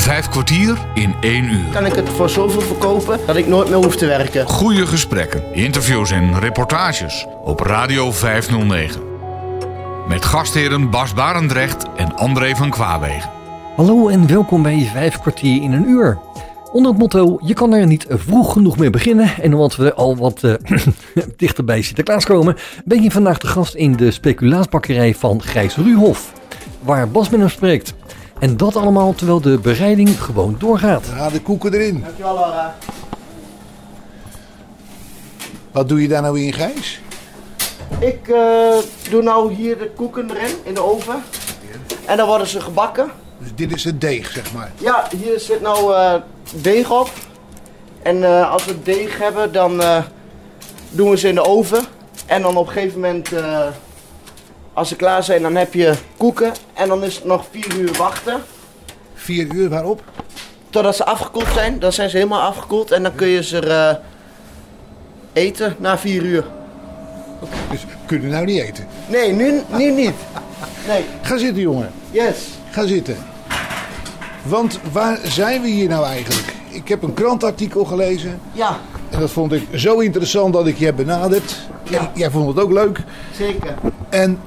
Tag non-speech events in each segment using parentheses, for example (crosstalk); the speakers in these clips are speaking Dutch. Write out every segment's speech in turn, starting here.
Vijf kwartier in één uur. Kan ik het voor zoveel verkopen dat ik nooit meer hoef te werken. Goede gesprekken, interviews en reportages op Radio 509. Met gastheren Bas Barendrecht en André van Kwaabegen. Hallo en welkom bij Vijf kwartier in een uur. Onder het motto, je kan er niet vroeg genoeg mee beginnen. En omdat we al wat (clears throat) uh, dichter bij Sinterklaas komen, ben je vandaag de gast in de speculaasbakkerij van Gijs Ruhof. Waar Bas met hem spreekt. En dat allemaal terwijl de bereiding gewoon doorgaat. Ja, de koeken erin. Dankjewel Laura. Wat doe je daar nou in, Gijs? Ik eh, doe nou hier de koeken erin, in de oven. En dan worden ze gebakken. Dus dit is het deeg, zeg maar. Ja, hier zit nou eh, deeg op. En eh, als we deeg hebben, dan eh, doen we ze in de oven. En dan op een gegeven moment, eh, als ze klaar zijn, dan heb je koeken. En dan is het nog vier uur wachten. Vier uur waarop? Totdat ze afgekoeld zijn. Dan zijn ze helemaal afgekoeld. En dan kun je ze eh, eten na vier uur. Dus we kunnen nou niet eten. Nee, nu, nu niet. Nee, Ga zitten, jongen. yes. Ga zitten. Want waar zijn we hier nou eigenlijk? Ik heb een krantartikel gelezen. Ja, En dat vond ik zo interessant dat ik je heb benaderd. Ja. En Jij vond het ook leuk. zeker. En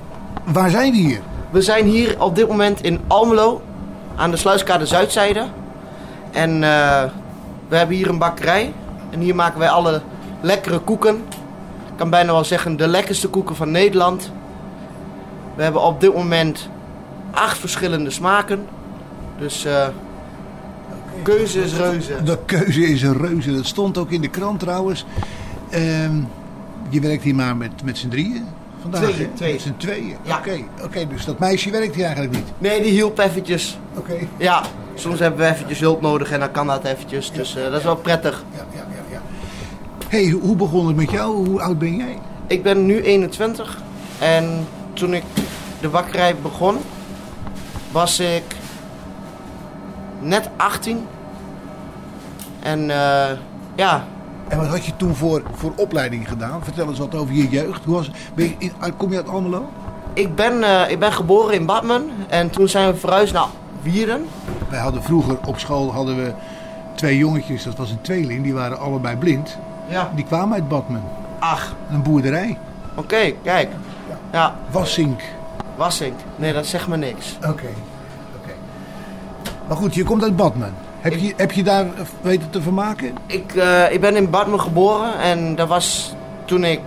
waar zijn we hier? We zijn hier op dit moment in Almelo, aan de Sluiskade Zuidzijde. En eh, we hebben hier een bakkerij. En hier maken wij alle lekkere koeken. Ik kan bijna wel zeggen de lekkerste koeken van Nederland. We hebben op dit moment acht verschillende smaken. Dus eh keuze is reuze. De keuze is een reuze. Dat stond ook in de krant trouwens. Ehm, je werkt hier maar met, met z'n drieën vandaag, Tweeën, z'n tweeën. Ja. Oké, oké, dus dat meisje werkt hier eigenlijk niet. Nee, die hielp eventjes. Oké. Ja, soms hebben we eventjes hulp nodig en dan kan dat eventjes. Dus eh, dat is wel prettig. Ja, ja, ja, ja. hey, hoe begon het met jou? Hoe oud ben jij? Ik ben nu 21 en toen ik de bakkerij begon, was ik net 18. En eh, ja, En wat had je toen voor, voor opleiding gedaan? Vertel eens wat over je jeugd. Hoe was, ben je kom je uit Almelo? ik ben, eh, ik ben geboren in Badmen en toen zijn we verhuisd naar Wierden. Wij hadden vroeger op school hadden we twee jongetjes, dat was een tweeling, die waren allebei blind. Ja. Die kwamen uit Badmen, Ach, een boerderij. oké, kijk. Ja, Wassink. Wassink. Nee, dat zegt me niks. Oké. oké. Maar goed, je komt uit Badmen. Heb je, heb je daar weten te vermaken? Ik, eh, ik ben in Badmen geboren en dat was toen ik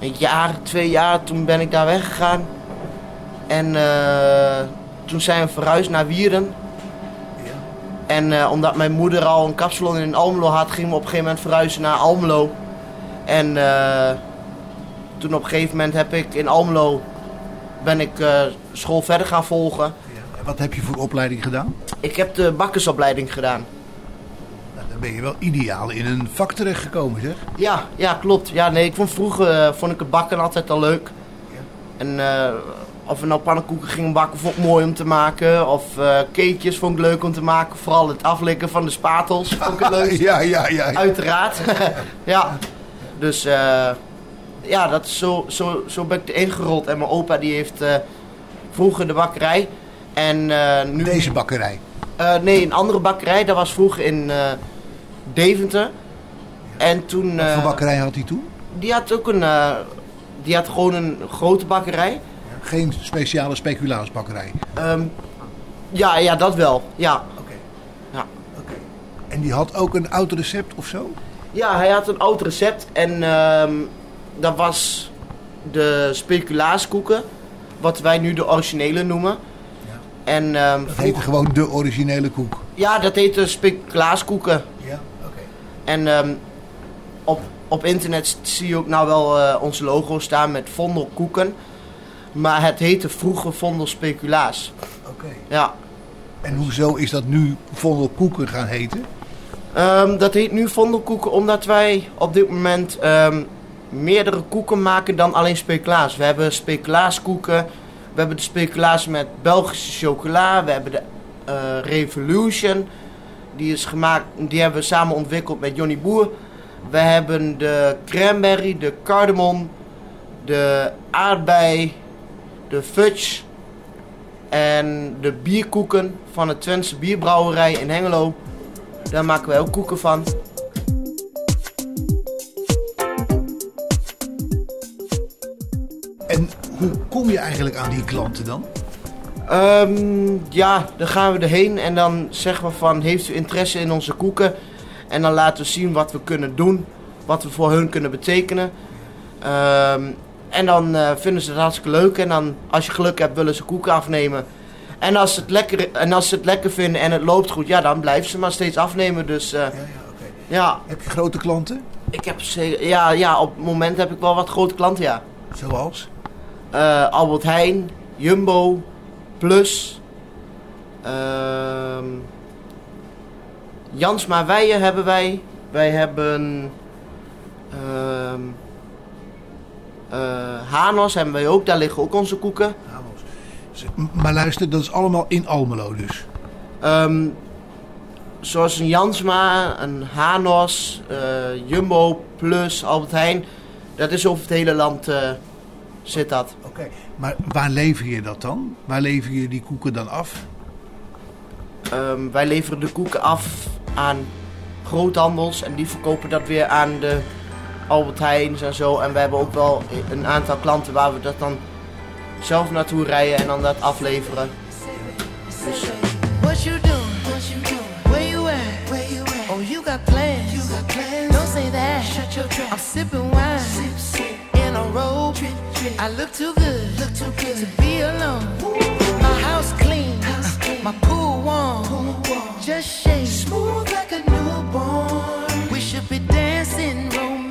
een jaar, twee jaar, toen ben ik daar weggegaan. En eh, toen zijn we verhuisd naar Wierden. En eh, omdat mijn moeder al een kapsalon in Almelo had, gingen we op een gegeven moment verhuizen naar Almelo. En toen op een gegeven moment heb ik in Almelo ben ik school verder gaan volgen. Wat heb je voor opleiding gedaan? Ik heb de bakkersopleiding gedaan. Nou, dan ben je wel ideaal in een vak terechtgekomen, zeg. Ja, ja, klopt. Ja, nee, ik vond vroeger eh, vond ik het bakken altijd al leuk. En eh, of we nou pannenkoeken gingen bakken, vond ik mooi om te maken. Of eh cakejes vond ik leuk om te maken. Vooral het aflikken van de spatels vond ik het (laughs) leuk. Ja, ja, ja. Uiteraard. (laughs) ja. Dus eh, ja, dat is zo, zo, zo ben ik erin gerold. En mijn opa die heeft vroeger de bakkerij. En eh, nu... Deze bakkerij. Eh, nee, een andere bakkerij. Dat was vroeger in eh, Deventer. En toen... Wat voor bakkerij had hij toen? die had ook een. die had gewoon een grote bakkerij. Geen speciale speculaasbakkerij. Ehm, ja, ja, dat wel. Ja. Oké. Ja. Oké. En die had ook een oud recept of zo? ja, hij had een oud recept. En ehm, dat was de speculaaskoeken. Wat wij nu de originele noemen. En ehm, Dat heette gewoon de originele koek. ja, dat heette speculaaskoeken. Ja, oké. En ehm, op, op internet zie je ook nou wel eh, onze logo staan met Vondel Koeken. Maar het heette vroeger Vondel Speculaas. Oké. Ja. En hoezo is dat nu Vondelkoeken gaan heten? Ehm, dat heet nu Vondelkoeken omdat wij op dit moment meerdere koeken maken dan alleen speculaas. We hebben speculaaskoeken, we hebben de speculaas met Belgische chocola, we hebben de eh, Revolution. Die, is gemaakt, die hebben we samen ontwikkeld met Johnny Boer. We hebben de cranberry, de cardamom, de aardbei, de fudge. En de bierkoeken van de Twentse Bierbrouwerij in Hengelo. Daar maken wij ook koeken van. Hoe kom je eigenlijk aan die klanten dan? Ehm, ja, dan gaan we erheen en dan zeggen we van, heeft u interesse in onze koeken? En dan laten we zien wat we kunnen doen, wat we voor hun kunnen betekenen. Ehm, en dan eh, vinden ze het hartstikke leuk en dan, als je geluk hebt, willen ze koeken afnemen. En als, ze het lekker, en als ze het lekker vinden en het loopt goed, ja, dan blijven ze maar steeds afnemen. Dus eh, Ja, ja, ja, Heb je grote klanten? ik heb ja, ja, op het moment heb ik wel wat grote klanten, ja. Zoals? Eh, Albert Heijn, Jumbo, Plus. ehm Jansma Weijen hebben wij. Wij hebben ehm eh, Hanos hebben wij ook. Daar liggen ook onze koeken. M- Maar luister, dat is allemaal in Almelo dus. Ehm, zoals een Jansma, een Hanos, eh, Jumbo, Plus, Albert Heijn. Dat is over het hele land zit dat. Oké. Maar waar lever je dat dan? Waar lever je die koeken dan af? Ehm, wij leveren de koeken af aan groothandels en die verkopen dat weer aan de Albert Heijns en zo. En we hebben ook wel een aantal klanten waar we dat dan zelf naartoe rijden en dan dat afleveren. Dus, What you doing? What you doing? Where you at? Where you at? Oh, you got plans. You got plans. Don't say that. Shut your trap. I'm sipping wine. Sip, sip. Robe. Drip, drip. I look too good. Look too good to be alone. My house clean. House clean. My pool warm. Pool warm. Just shake. Smooth like a newborn. We should be dancing, romancing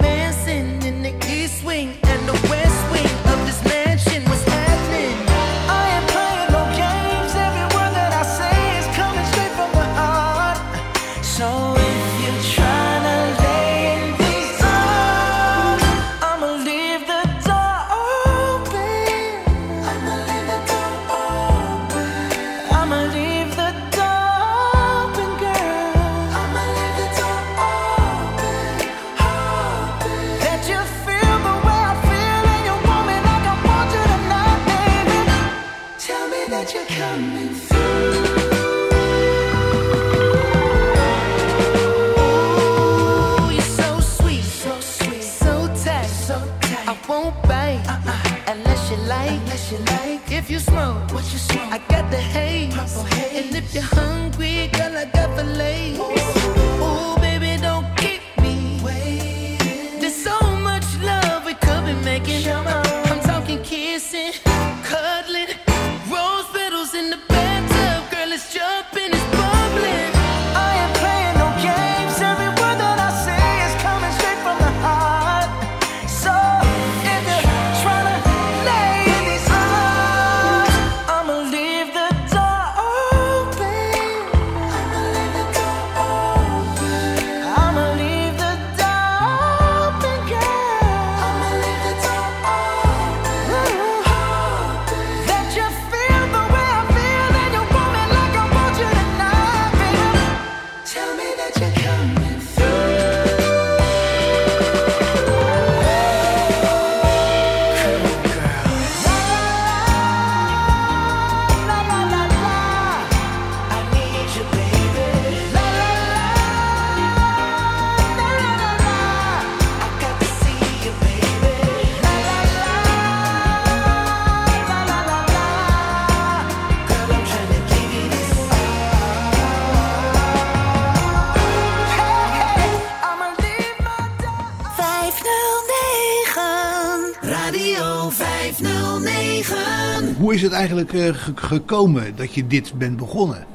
509 Hoe is het eigenlijk eh, ge- gekomen dat je dit bent begonnen?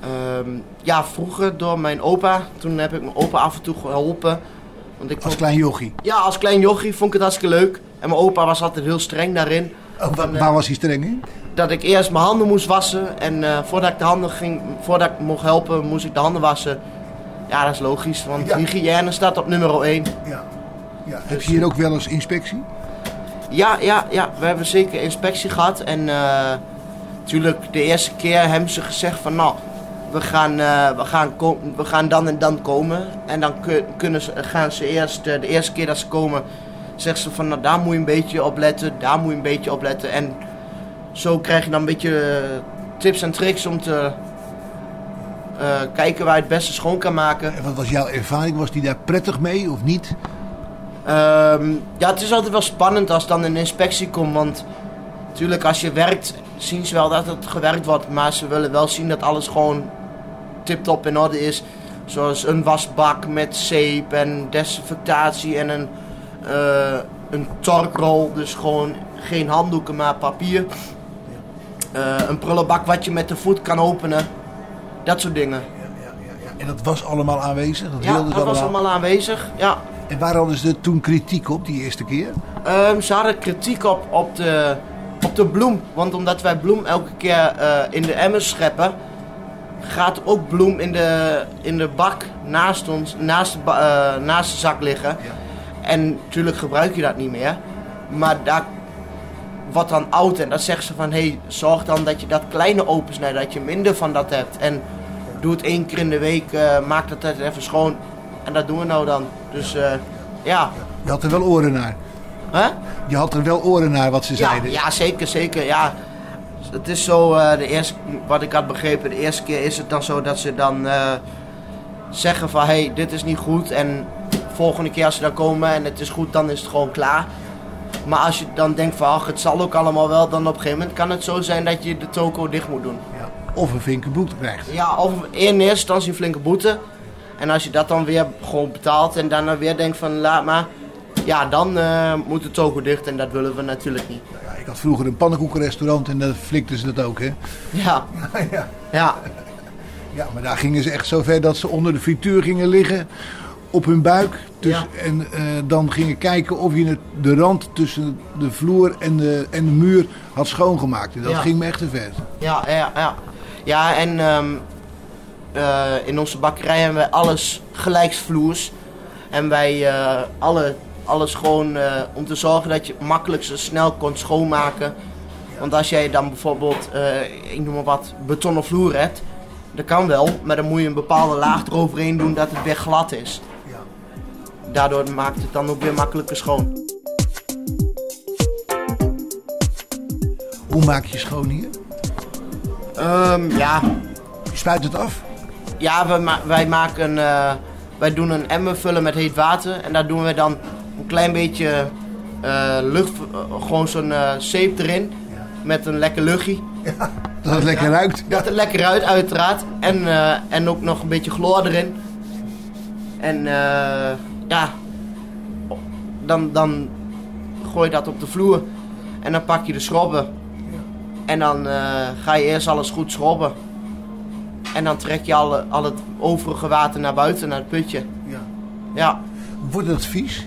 ehm, ja, vroeger door mijn opa. Toen heb ik mijn opa af en toe geholpen. Want ik Als vond- klein jochie. ja, als klein jochie vond ik het hartstikke leuk. En mijn opa was altijd heel streng daarin. Oh, Van, eh, waar was hij streng in? dat ik eerst mijn handen moest wassen. En eh, voordat ik de handen ging, voordat ik mocht helpen, moest ik de handen wassen. Ja, dat is logisch, want Ja. hygiëne staat op nummer 1. Ja. ja. Heb je hier ook wel eens inspectie? Ja, ja, ja, we hebben zeker inspectie gehad. En natuurlijk, de eerste keer hebben ze gezegd van nou, we gaan, eh, we gaan, we gaan dan en dan komen. En dan kun- kunnen gaan ze eerst, eh, de eerste keer dat ze komen, zeggen ze van nou, daar moet je een beetje op letten, daar moet je een beetje op letten. En zo krijg je dan een beetje eh, tips en tricks om te eh, kijken waar je het beste schoon kan maken. En wat was jouw ervaring? Was die daar prettig mee of niet? Ehm, ja, het is altijd wel spannend als dan een inspectie komt. Want natuurlijk, als je werkt, zien ze wel dat het gewerkt wordt. Maar ze willen wel zien dat alles gewoon tip-top in orde is. Zoals een wasbak met zeep en desinfectatie en een, eh, een torkrol. Dus gewoon geen handdoeken, maar papier. Eh, een prullenbak wat je met de voet kan openen. Dat soort dingen. En dat was allemaal aanwezig? Dat Ja, dat was allemaal aanwezig. Ja. En waar hadden ze toen kritiek op die eerste keer? Ehm, ze hadden kritiek op, op, de, op de bloem. Want omdat wij bloem elke keer eh, in de emmers scheppen, gaat ook bloem in de, in de bak naast ons, naast eh, naast de zak liggen. En natuurlijk gebruik je dat niet meer. Maar daar wordt dan oud en dan zeggen ze van hé, hey, zorg dan dat je dat kleine opensnijdt, dat je minder van dat hebt. En doe het één keer in de week, eh, maak dat even schoon. En dat doen we nou dan. Dus eh, ja. Je had er wel oren naar. Je had er wel oren naar wat ze Ja, zeiden. ja, zeker, zeker. Ja. Het is zo, eh, de eerste, wat ik had begrepen, de eerste keer is het dan zo dat ze dan eh, zeggen van hé, hey, dit is niet goed. En volgende keer als ze dan komen en het is goed, dan is het gewoon klaar. Maar als je dan denkt van ach, het zal ook allemaal wel, dan op een gegeven moment kan het zo zijn dat je de toko dicht moet doen. Ja. Of een vinke boete krijgt. Ja, of in eerste instantie een flinke boete. En als je dat dan weer gewoon betaalt en daarna weer denkt van laat maar. Ja, dan eh, moet de toko dicht en dat willen we natuurlijk niet. Ja, ik had vroeger een pannenkoekenrestaurant en daar flikten ze dat ook, hè? Ja, (laughs) ja. ja. ja, maar daar gingen ze echt zo ver dat ze onder de frituur gingen liggen. Op hun buik. Dus, Ja. En eh, dan gingen kijken of je het, de rand tussen de vloer en de, en de muur had schoongemaakt. En dat Ja. ging me echt te ver. Ja, ja, ja. Ja, en ehm, eh, in onze bakkerij hebben wij alles gelijksvloers. En wij eh, alle, alles gewoon eh, om te zorgen dat je makkelijk zo snel kon schoonmaken. Want als jij dan bijvoorbeeld, ik noem maar wat, betonnen vloer hebt. Dat kan wel, maar dan moet je een bepaalde laag eroverheen doen dat het weer glad is. Daardoor maakt het dan ook weer makkelijker schoon. Hoe maak je schoon hier? Ehm, ja, Je spuit het af. Ja, wij, ma- wij maken, eh, wij doen een emmer vullen met heet water en daar doen we dan een klein beetje eh, lucht, eh, gewoon zo'n zeep erin met een lekker luchtje. Dat het lekker ruikt. Dat het lekker uit, uiteraard. En, en ook nog een beetje chloor erin. En ja, dan, dan gooi je dat op de vloer en dan pak je de schrobben. En dan ga je eerst alles goed schrobben. En dan trek je al, al het overige water naar buiten, naar het putje. Ja. Ja, Wordt het vies?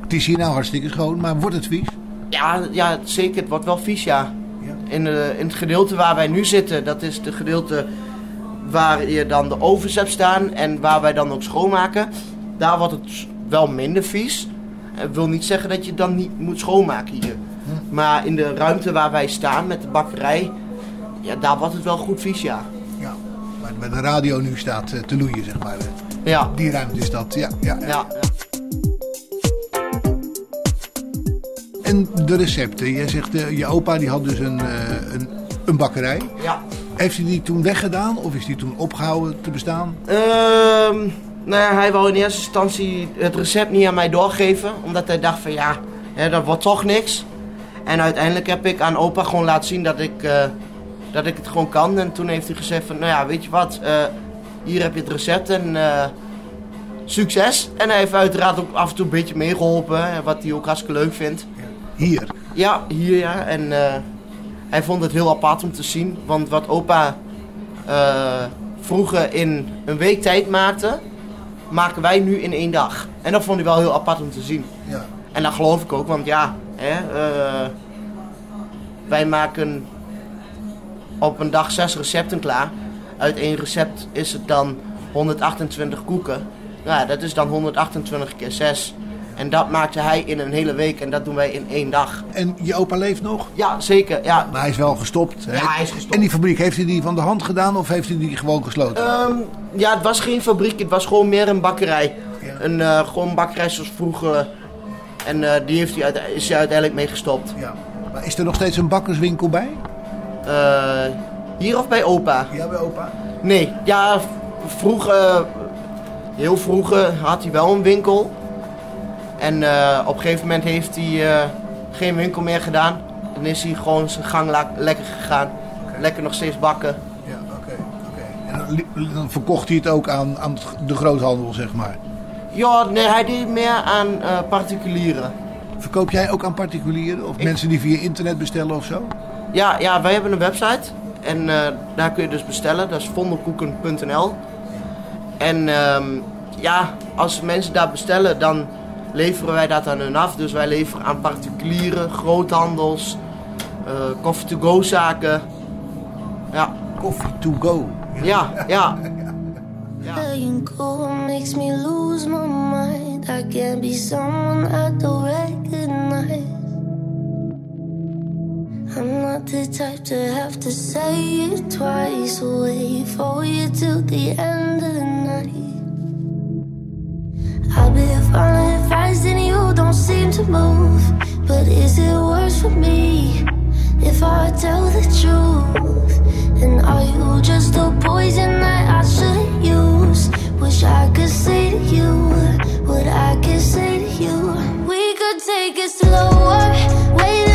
Het is hier nou hartstikke schoon, maar wordt het vies? ja, ja zeker. Het wordt wel vies, ja. Ja. In, de, in het gedeelte waar wij nu zitten, dat is het gedeelte waar je dan de ovens hebt staan en waar wij dan ook schoonmaken. Daar wordt het wel minder vies. Dat wil niet zeggen dat je dan niet moet schoonmaken hier. Maar in de ruimte waar wij staan met de bakkerij, ja, daar wordt het wel goed vies, ja. Waar waar de radio nu staat eh, te loeien, zeg maar. eh. Ja, Die ruimte is dat, ja. ja, ja. ja. En de recepten. Jij zegt, eh, je opa die had dus een, eh, een, een bakkerij. ja. Heeft hij die toen weggedaan of is die toen opgehouden te bestaan? Ehm, nou ja, hij wou in eerste instantie het recept niet aan mij doorgeven. Omdat hij dacht van ja, hè, dat wordt toch niks. En uiteindelijk heb ik aan opa gewoon laten zien dat ik, eh, dat ik het gewoon kan. En toen heeft hij gezegd van nou ja, weet je wat, eh, hier heb je het recept en eh, succes. En hij heeft uiteraard ook af en toe een beetje meegeholpen, wat hij ook hartstikke leuk vindt. Hier. Ja, hier ja. En eh, hij vond het heel apart om te zien. Want wat opa vroeger in een week tijd maakte, maken wij nu in één dag. En dat vond hij wel heel apart om te zien. Ja. En dat geloof ik ook, want ja, hè, wij maken op een dag zes recepten klaar. Uit één recept is het dan 128 koeken. Nou, ja, dat is dan 128 keer 6. En dat maakte hij in een hele week en dat doen wij in één dag. En je opa leeft nog? Ja, zeker. Ja. Maar hij is wel gestopt. hè? Ja, hij is gestopt. En die fabriek, heeft hij die van de hand gedaan of heeft hij die gewoon gesloten? Ehm, ja, het was geen fabriek, het was gewoon meer een bakkerij. Ja. Een eh, gewoon bakkerij zoals vroeger. En eh, die heeft hij is hij uiteindelijk mee gestopt. ja. Maar is er nog steeds een bakkerswinkel bij? Eh, hier of bij opa? Ja, bij opa. Nee, ja, vroeger, heel vroeger had hij wel een winkel. En eh, op een gegeven moment heeft hij eh, geen winkel meer gedaan. Dan is hij gewoon zijn gang lekker gegaan. Lekker nog steeds bakken. Ja, oké. oké. En dan, verkocht hij het ook aan, aan de groothandel, zeg maar. Ja, nee, hij deed meer aan particulieren. Verkoop jij ook aan particulieren? Of Ik- mensen die via internet bestellen of zo? Ja, ja, wij hebben een website. En eh, daar kun je dus bestellen. Dat is vondelkoeken.nl. En ehm, ja, als mensen daar bestellen, dan leveren wij dat aan hun af. Dus wij leveren aan particulieren, groothandels, eh coffee-to-go zaken. Ja, Coffee to go. ja, ja. Playing cool makes me lose my mind. I can't be someone I don't recognize. I'm not the type to have to say it twice. Wait for you till the end of the night. I've been falling fast and you don't seem to move. But is it worse for me if I tell the truth? And are you just a poison that I shouldn't use? Wish I could say to you what I could say to you. We could take it slower, wait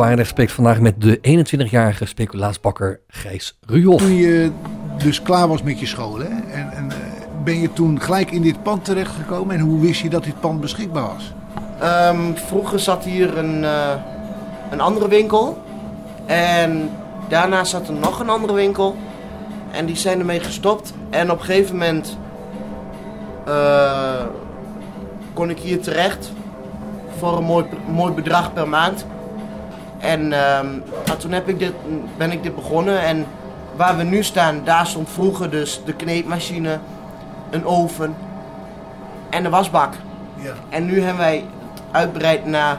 Barendrecht spreekt vandaag met de 21-jarige speculaasbakker Gijs Ruhoff. Toen je dus klaar was met je school, hè? En, en eh, ben je toen gelijk in dit pand terechtgekomen? En hoe wist je dat dit pand beschikbaar was? Ehm, vroeger zat hier een, eh, een andere winkel. En daarna zat er nog een andere winkel. En die zijn ermee gestopt. En op een gegeven moment eh, kon ik hier terecht. Voor een mooi, mooi bedrag per maand. En ehm, nou, toen heb ik dit, ben ik dit begonnen. En waar we nu staan, daar stond vroeger dus de kneepmachine, een oven en een wasbak. Ja, En nu hebben wij het uitbreid naar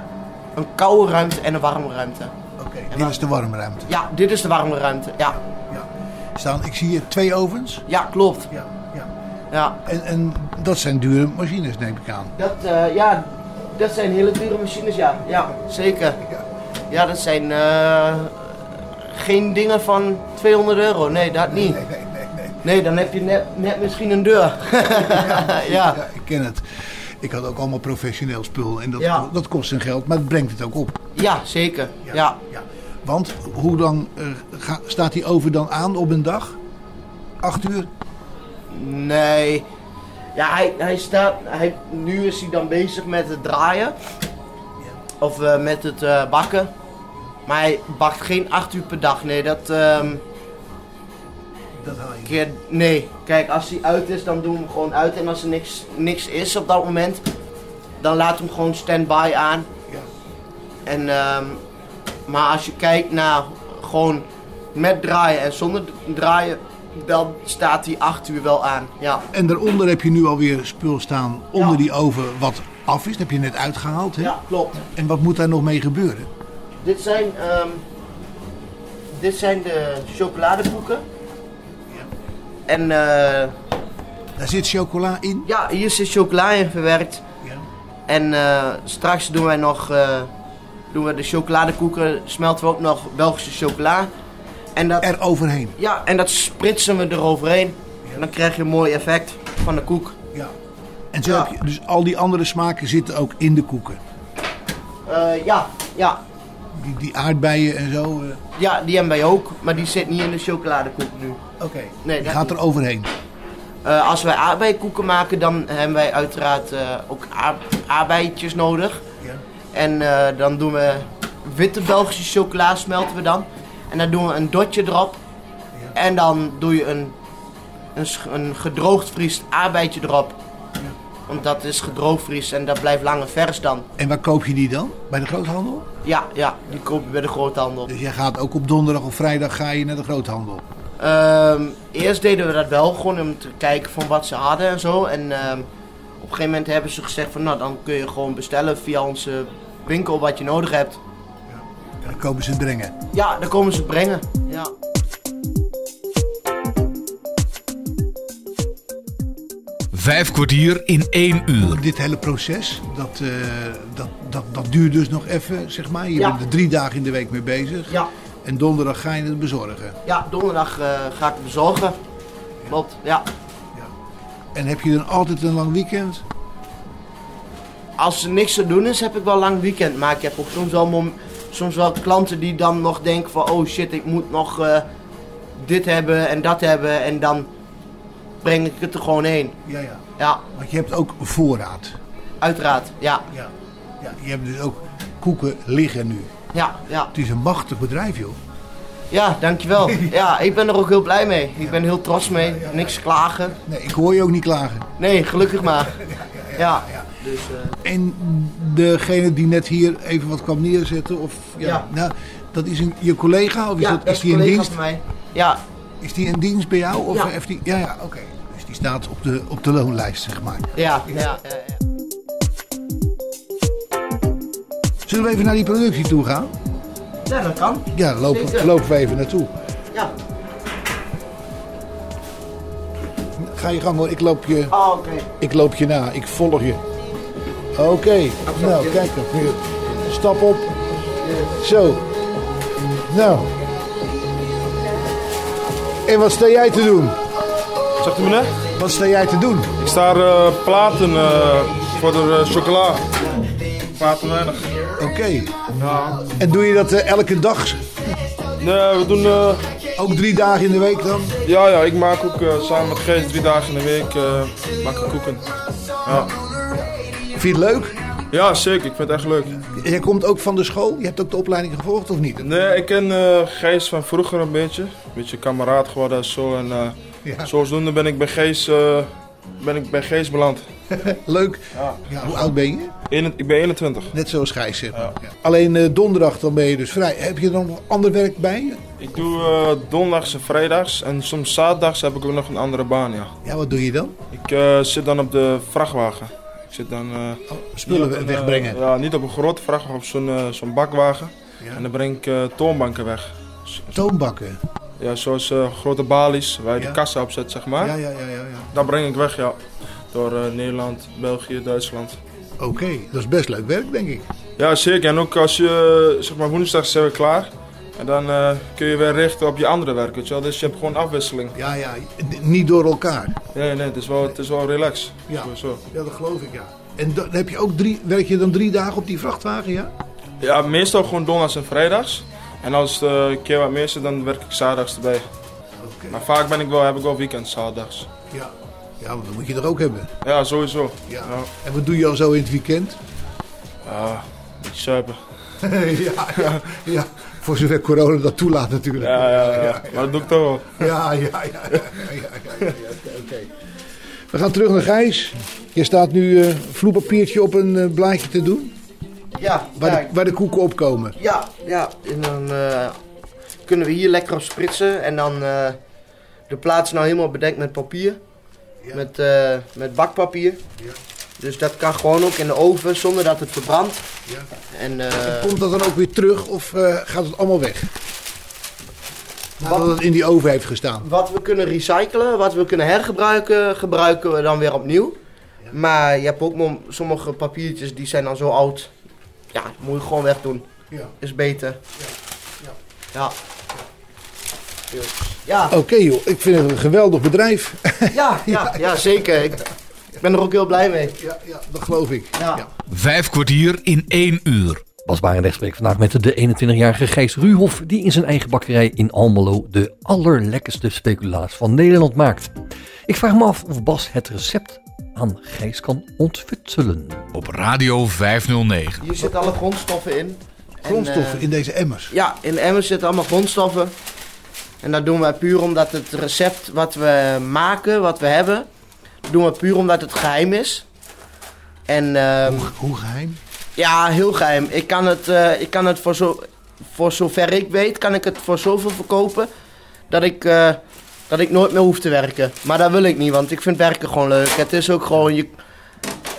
een koude ruimte en een warme ruimte. oké. En Dit dan- is de warme ruimte. Ja, dit is de warme ruimte. Ja, Ja. Staan, ik zie hier twee ovens. ja klopt. Ja, ja. Ja, En, en dat zijn dure machines, neem ik aan. dat, eh, ja, dat zijn hele dure machines, ja. Ja, zeker. Ja, dat zijn eh, geen dingen van 200 euro. Nee, dat niet. Nee, nee, nee, nee. Nee, dan heb je net, net misschien een deur. ja. (laughs) Ja, ik ken het. Ik had ook allemaal professioneel spul en dat, Ja. dat kost zijn geld, maar het brengt het ook op. ja, zeker. Ja. ja. Want hoe dan eh, ga- staat die oven dan aan op een dag? Acht uur? Nee. Ja, hij, hij staat. Hij, nu is hij dan bezig met het draaien. Of eh, met het bakken. Maar hij bakt geen 8 uur per dag. Nee, dat. ehm, Dat haal je. keer, nee, kijk, als hij uit is, dan doen we hem gewoon uit. En als er niks, niks is op dat moment, dan laat hem gewoon stand-by aan. Ja. En, ehm, maar als je kijkt naar gewoon met draaien en zonder draaien, dan staat hij 8 uur wel aan. Ja. En daaronder heb je nu alweer spul staan onder Ja. die oven wat af is. Dat heb je net uitgehaald. Hè? ja, klopt. En wat moet daar nog mee gebeuren? Dit zijn, ehm, dit zijn de chocoladekoeken. En eh, Daar zit chocola in. ja, hier zit chocola in verwerkt. Ja. En eh, straks doen wij nog eh, doen we de chocoladekoeken, smelten we ook nog Belgische chocola. En dat, Er overheen. ja, en dat spritsen we eroverheen. En dan krijg je een mooi effect van de koek. Ja. En zo Ja. heb je, dus al die andere smaken zitten ook in de koeken. Ja, ja, Die, die aardbeien en zo. eh, ja, die hebben wij ook, maar die zit niet in de chocoladekoek nu. Oké. Nee, die gaat niet. er overheen. Eh, als wij aardbeienkoeken maken, dan hebben wij uiteraard eh, ook aard- aardbeidjes nodig. Ja. En dan doen we witte Belgische chocola smelten we dan. En dan doen we een dotje erop. Ja. En dan doe je een, een, een gedroogd vriest aardbeidje erop. Want dat is gedroogd vries en dat blijft langer vers dan. En waar koop je die dan? Bij de groothandel? Ja, ja, die koop je bij de groothandel. Dus jij gaat ook op donderdag of vrijdag ga je naar de groothandel. Ehm, eerst deden we dat wel, gewoon om te kijken van wat ze hadden en zo. En ehm, op een gegeven moment hebben ze gezegd van nou, dan kun je gewoon bestellen via onze winkel wat je nodig hebt. En dan komen ze het brengen. Ja, dan komen ze het brengen. Ja. Vijf kwartier in één uur. Dit hele proces, dat, eh, dat, dat, dat duurt dus nog even, zeg maar. Je Ja. bent er drie dagen in de week mee bezig. Ja, En donderdag ga je het bezorgen. ja donderdag eh, ga ik het bezorgen. Klopt, ja. En heb je dan altijd een lang weekend? Als er niks te doen is, heb ik wel lang weekend. Maar ik heb ook soms wel, soms wel klanten die dan nog denken van... Oh shit, ik moet nog eh, dit hebben en dat hebben. En dan breng ik het er gewoon heen. Ja, ja. Ja, Want je hebt ook voorraad. uiteraard. Ja, Ja. ja. Je hebt dus ook koeken liggen nu. ja, ja. Het is een machtig bedrijf, joh. Ja, dankjewel. (laughs) Ja, ik ben er ook heel blij mee. Ik ben heel trots mee. Niks klagen. Nee, ik hoor je ook niet klagen. Nee, gelukkig maar. (laughs) Ja, dus... eh, En degene die net hier even wat kwam neerzetten, of ja, Ja. Nou, dat is een, je collega of is, ja, dat, dat is die in een collega dienst? van mij. Ja, Is die in dienst bij jou? Of Ja. heeft die, ja, ja, oké. Dus die staat op de, op de loonlijst, zeg maar. ja, ja, ja. ja. Zullen we even naar die productie toe gaan? Ja, dat kan. Ja, lopen, lopen we even naartoe. Ja. Ga je gang hoor, ik loop je, Oh, oké. ik loop je na, ik volg je. Oké, nou kijk dan. Stap op. Zo. Nou. En wat sta jij te doen? Zegt u meneer? Wat sta jij te doen? Ik sta eh, platen eh, voor de eh, chocola. Platen weinig. Oké. Ja. En doe je dat elke dag? Nee, we doen... Ook drie dagen in de week dan? ja, ja, ik maak ook samen met Gees drie dagen in de week maak ik koeken. Ja. Vind je het leuk? Ja, zeker. Ik vind het echt leuk. Jij komt ook van de school? Je hebt ook de opleiding gevolgd of niet? Nee, ik ken eh Gees van vroeger een beetje. Een beetje kameraad geworden en zo. En eh, Ja. zodoende ben ik bij Gees, eh, ben ik bij Gees beland. (laughs) Leuk. Ja. Ja, hoe oud ben je? Eén- ik ben 21. Net zoals Gijs zeg maar. Ja. Alleen donderdag dan ben je dus vrij. Heb je dan nog ander werk bij je? Ik doe donderdags en vrijdags. En soms zaterdags heb ik ook nog een andere baan, ja. Ja, wat doe je dan? Ik zit dan op de vrachtwagen. Ik zit dan... eh, Spullen niet op een, wegbrengen. eh, ja, niet op een grote vrachtwagen, op zo'n eh, zo'n bakwagen. Ja. En dan breng ik eh, toonbanken weg. Toonbakken. Ja, zoals eh, grote balies waar je Ja. de kassa op zet, zeg maar. Ja, ja, ja, ja. ja. Dat breng ik weg, ja. Door eh, Nederland, België, Duitsland. Oké, dat is best leuk werk, denk ik. Ja, zeker. En ook als je, zeg maar, woensdag zijn we klaar. En dan eh, kun je weer richten op je andere werk, weet je wel. Dus je hebt gewoon afwisseling. Ja, ja, niet door elkaar. Nee, nee, het is wel, het is wel relax. Ja. Zo. Ja, dat geloof ik, ja. En dan heb je ook drie, werk je dan drie dagen op die vrachtwagen, ja? Ja, meestal gewoon donderdags en vrijdags. En als het eh, een keer wat meer is, dan werk ik zaterdags erbij. Oké. Maar vaak ben ik wel, heb ik wel weekend zaterdags. Ja. Ja, want dat moet je er ook hebben. Ja, sowieso. Ja. Ja, En wat doe je al zo in het weekend? ja beetje zuipen. (laughs) ja, ja, (laughs) ja. Voor zover corona dat toelaat natuurlijk. Ja, ja, ja, Maar dat doe ik toch wel. Ja, ja, ja. ja, ja, ja, ja, ja, Oké. We gaan terug naar Gijs. Je staat nu eh vloeipapiertje op een eh, blaadje te doen. Ja, Waar, ja, de, waar de koeken opkomen. ja, ja. En dan eh, kunnen we hier lekker op spritsen. En dan eh, de plaats nou helemaal bedekt met papier. Ja. Met, eh, met bakpapier. Ja. Dus dat kan gewoon ook in de oven zonder dat het verbrandt. Ja. En, eh, Komt dat dan ook weer terug of eh, gaat het allemaal weg? Nadat Wat- het in die oven heeft gestaan. wat we kunnen recyclen, wat we kunnen hergebruiken, gebruiken we dan weer opnieuw. Maar je hebt ook sommige papiertjes die zijn dan zo oud. Ja, dat moet je gewoon wegdoen. Ja. Is beter. Ja. Ja. Dus, Ja, Oké joh, ik vind het een geweldig bedrijf. ja, (laughs) ja, ja, zeker. Ik, ben er ook heel blij mee. ja, ja, dat geloof ik. Ja. Vijf kwartier in één uur. Bas Barendrecht spreekt vandaag met de 21-jarige Gijs Ruhoff... die in zijn eigen bakkerij in Almelo de allerlekkerste speculaas van Nederland maakt. Ik vraag me af of Bas het recept aan Gijs kan ontfutselen. Op Radio 509. Hier zitten alle grondstoffen in. En, Grondstoffen eh, in deze emmers. Ja, in de emmers zitten allemaal grondstoffen. En dat doen we puur omdat het recept wat we maken, wat we hebben, doen we puur omdat het geheim is. En ehm, Hoe, hoe geheim? ja, heel geheim. Ik kan het, eh, ik kan het voor, zo, voor zover ik weet, kan ik het voor zoveel verkopen dat ik, eh, dat ik nooit meer hoef te werken. Maar dat wil ik niet, want ik vind werken gewoon leuk. Het is ook gewoon, je,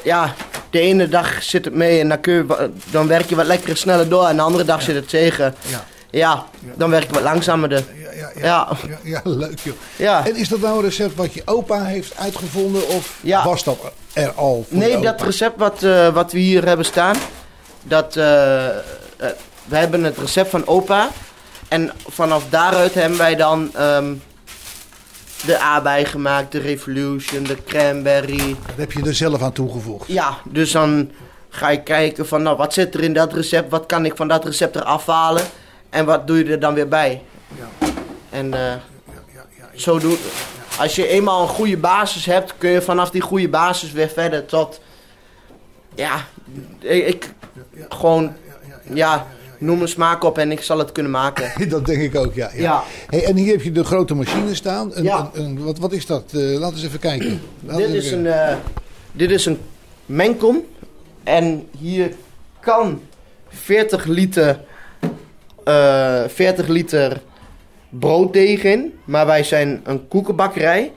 ja, de ene dag zit het mee en dan, kun je, dan werk je wat lekker sneller door en de andere dag zit het tegen. Ja. Ja, dan werk je wat langzamer. Ja, ja, ja, Ja. ja, ja, leuk joh. Ja. En is dat nou een recept wat je opa heeft uitgevonden of was dat er al voor Nee, dat recept wat, eh, wat we hier hebben staan, dat, eh, eh, we hebben het recept van opa. En vanaf daaruit hebben wij dan ehm, de aardbei gemaakt, de Revolution, de cranberry. Dat heb je er zelf aan toegevoegd. Ja, dus dan ga je kijken van, nou, wat zit er in dat recept? Wat kan ik van dat recept eraf halen? En wat doe je er dan weer bij? Ja. En eh, Ja, ja, ja. zo doen. Als je eenmaal een goede basis hebt, kun je vanaf die goede basis weer verder tot. Ja, ik, gewoon, ja, noem een smaak op en ik zal het kunnen maken. (laughs) Dat denk ik ook, ja. ja. Ja. Hey, en hier heb je de grote machine staan. Een, Ja. een, een- wat, wat is dat? Eh, laten we eens even kijken. Laten dit, is even- een, eh, dit is een mengkom en hier kan 40 liter, eh 40 liter brooddeeg in. Maar wij zijn een koekenbakkerij.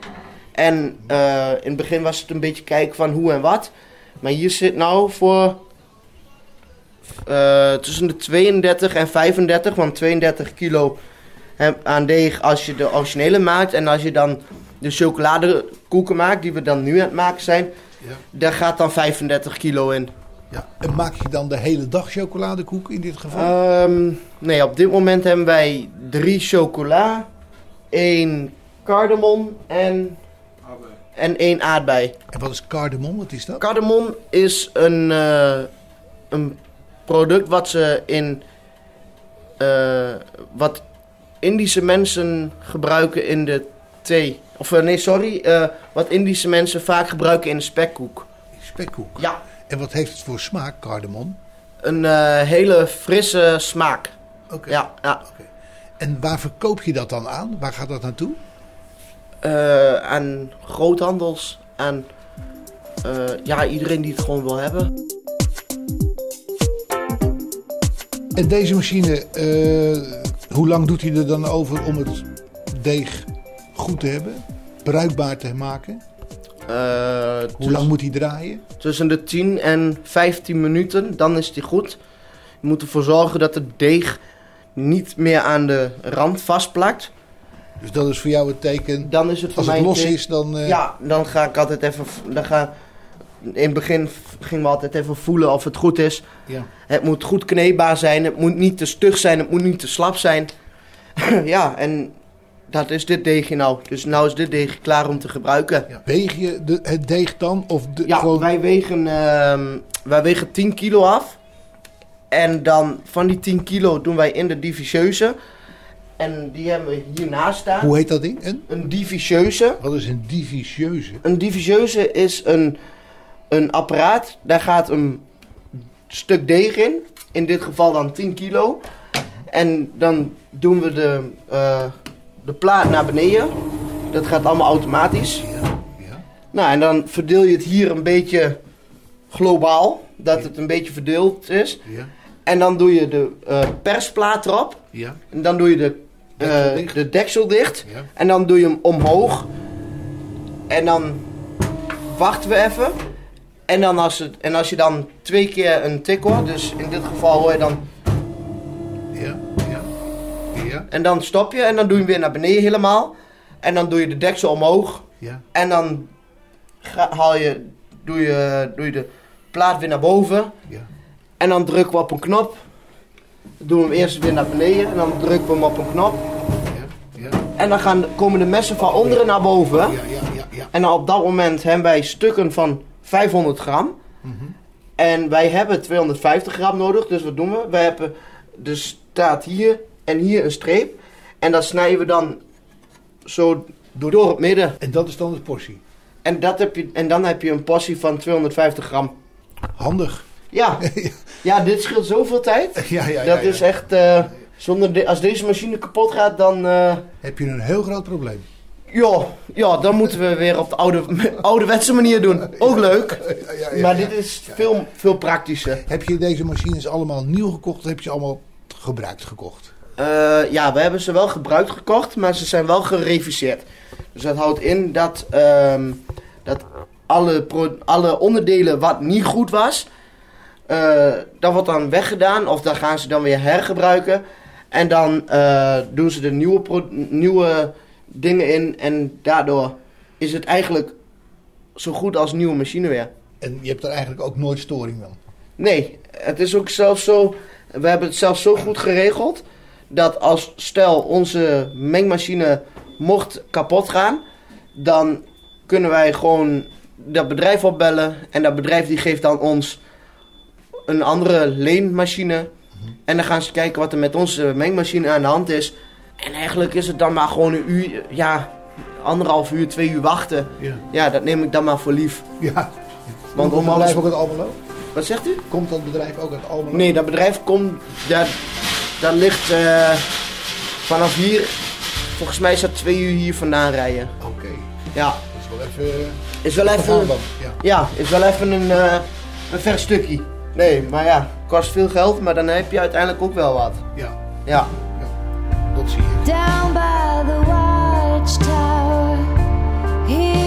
En eh, in het begin was het een beetje kijken van hoe en wat. Maar hier zit nou voor eh, tussen de 32 en 35, want 32 kilo aan deeg als je de originele maakt. En als je dan de chocoladekoeken maakt, die we dan nu aan het maken zijn, Ja. daar gaat dan 35 kilo in. Ja. En maak je dan de hele dag chocoladekoek in dit geval? Ehm, nee, op dit moment hebben wij drie chocola, één cardamom en, en één aardbei. en wat is cardamom? Wat is dat? Cardamom is een, eh, een product wat ze in eh, wat Indische mensen gebruiken in de thee. Of eh, nee, sorry, wat Indische mensen vaak gebruiken in de spekkoek. Spekkoek. Ja, En wat heeft het voor smaak, cardamom? een eh, hele frisse smaak. Oké. Ja, ja. En waar verkoop je dat dan aan? Waar gaat dat naartoe? Eh, aan groothandels, aan eh, ja, iedereen die het gewoon wil hebben. En deze machine, hoe lang doet hij er dan over om het deeg goed te hebben? Bruikbaar te maken? Eh, Hoe lang moet hij draaien? Tussen de 10 en 15 minuten, dan is die goed. Je moet ervoor zorgen dat het deeg niet meer aan de rand vastplakt. Dus dat is voor jou het teken. Dan is het voor Als mij het los is, dan. eh, Ja, dan ga ik altijd even. Dan ga, in het begin gingen we altijd even voelen of het goed is. ja. Het moet goed kneedbaar zijn. Het moet niet te stug zijn. Het moet niet te slap zijn. (clears throat) ja, en dat is dit deegje nou. Dus nou is dit deegje klaar om te gebruiken. Ja. Weeg je de, het deeg dan? Of de, Ja, gewoon... wij, wegen, ehm, wij wegen 10 kilo af. En dan van die 10 kilo doen wij in de diffuseuse. En die hebben we hiernaast staan. Hoe heet dat ding? Een? Een diffuseuze. Wat is een diffuseuze? Een diffuseuze is een, een apparaat. Daar gaat een stuk deeg in. In dit geval dan 10 kilo. En dan doen we de, eh, de plaat naar beneden. Dat gaat allemaal automatisch. Ja, ja. Nou, en dan verdeel je het hier een beetje globaal. Dat het een beetje verdeeld is. Ja, En dan doe je de eh, persplaat erop. ja, En dan doe je de, eh, Deksel dicht. de deksel dicht. ja. En dan doe je hem omhoog. En dan wachten we even. En, dan als, het, en als je dan twee keer een tik hoort, dus in dit geval hoor je dan... Ja, ja, En dan stop je en dan doe je hem weer naar beneden helemaal. En dan doe je de deksel omhoog. ja. En dan haal je, doe, je, doe je de plaat weer naar boven. ja. En dan drukken we op een knop. Dan doen we hem eerst weer naar beneden. En dan drukken we hem op een knop. Ja, ja, En dan gaan, komen de messen van onderen naar boven. ja, ja, ja, ja. En dan op dat moment hebben wij stukken van 500 gram. Mhm. En wij hebben 250 gram nodig. Dus wat doen we? We hebben, er staat hier en hier een streep. En dat snijden we dan zo door, het midden. En dat is dan de portie. En, dat heb je, en dan heb je een portie van 250 gram. Handig. (laughs) Ja, ja dit scheelt zoveel tijd. (laughs) Ja, ja, ja. dat is echt... eh, zonder de- als deze machine kapot gaat, dan... eh, Heb je een heel groot probleem. ja, ja, dan moeten we weer op de oude, (laughs) ouderwetse manier doen. Ook leuk. Ja, ja, ja, Maar dit is veel, veel praktischer. Heb je deze machines allemaal nieuw gekocht of heb je ze allemaal gebruikt gekocht? Eh, ja, we hebben ze wel gebruikt gekocht, maar ze zijn wel gereviseerd. Dus dat houdt in dat, ehm, dat alle, alle onderdelen wat niet goed was, eh, dat wordt dan weggedaan of daar gaan ze dan weer hergebruiken. En dan eh, doen ze er nieuwe, nieuwe dingen in en daardoor is het eigenlijk zo goed als nieuwe machine weer. En je hebt er eigenlijk ook nooit storing van. Nee, het is ook zelfs zo. We hebben het zelfs zo goed geregeld. Dat als stel onze mengmachine mocht kapot gaan. Dan kunnen wij gewoon dat bedrijf opbellen. En dat bedrijf die geeft dan ons een andere leenmachine. En dan gaan ze kijken wat er met onze mengmachine aan de hand is. En eigenlijk is het dan maar gewoon een uur, ja, anderhalf uur, twee uur wachten. Ja. Ja, dat neem ik dan maar voor lief. Ja. Want Komt om alles... bedrijf ook uit Almelo? Wat zegt u? Komt dat bedrijf ook uit Almelo? Nee, dat bedrijf komt, daar, daar ligt eh, vanaf hier, volgens mij is dat twee uur hier vandaan rijden. Oké. Ja, Dat is wel even... is wel even. Ja. ja, is wel even een, eh, een ver stukje. Nee, maar ja, kost veel geld, maar dan heb je uiteindelijk ook wel wat. ja, Ja. dat zie je. Down by the watchtower, here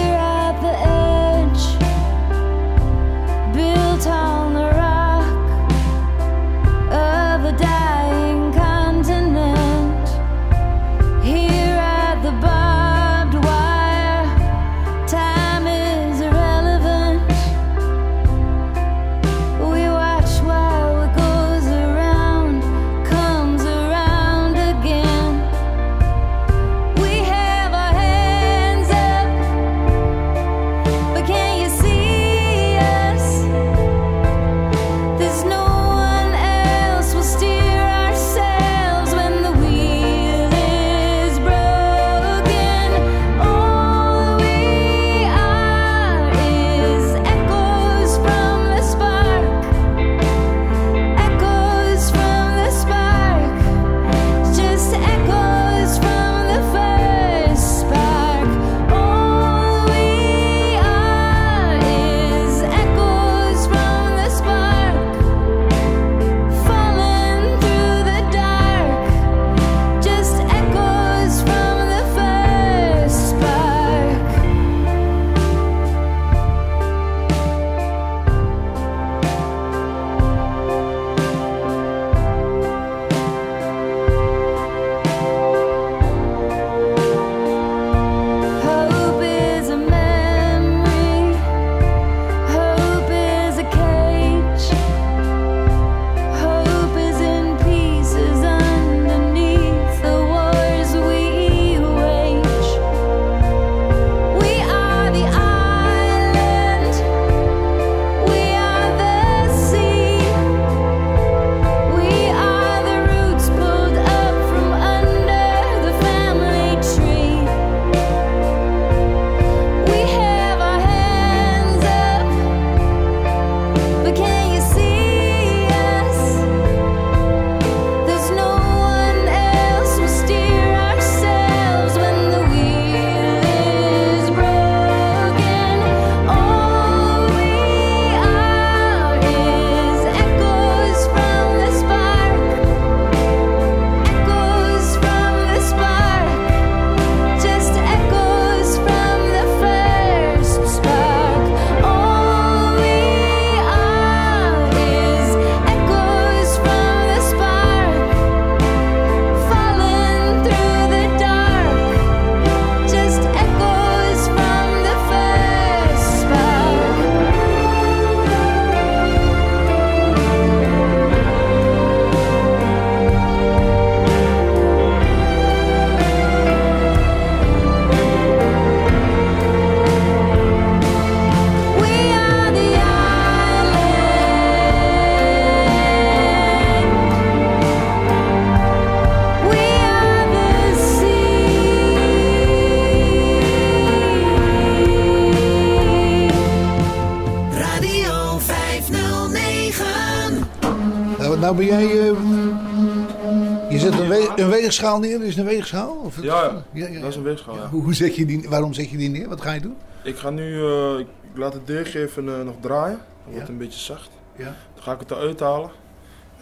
weegschaal neer. Is een weegschaal? Of, Ja, ja. Ja, ja, dat is een weegschaal, ja. Hoe, hoe zet je die, waarom zet je die neer? Wat ga je doen? Ik ga nu, eh, ik laat het deeg even eh, nog draaien. Wordt Ja. een beetje zacht. Ja. Dan ga ik het eruit halen.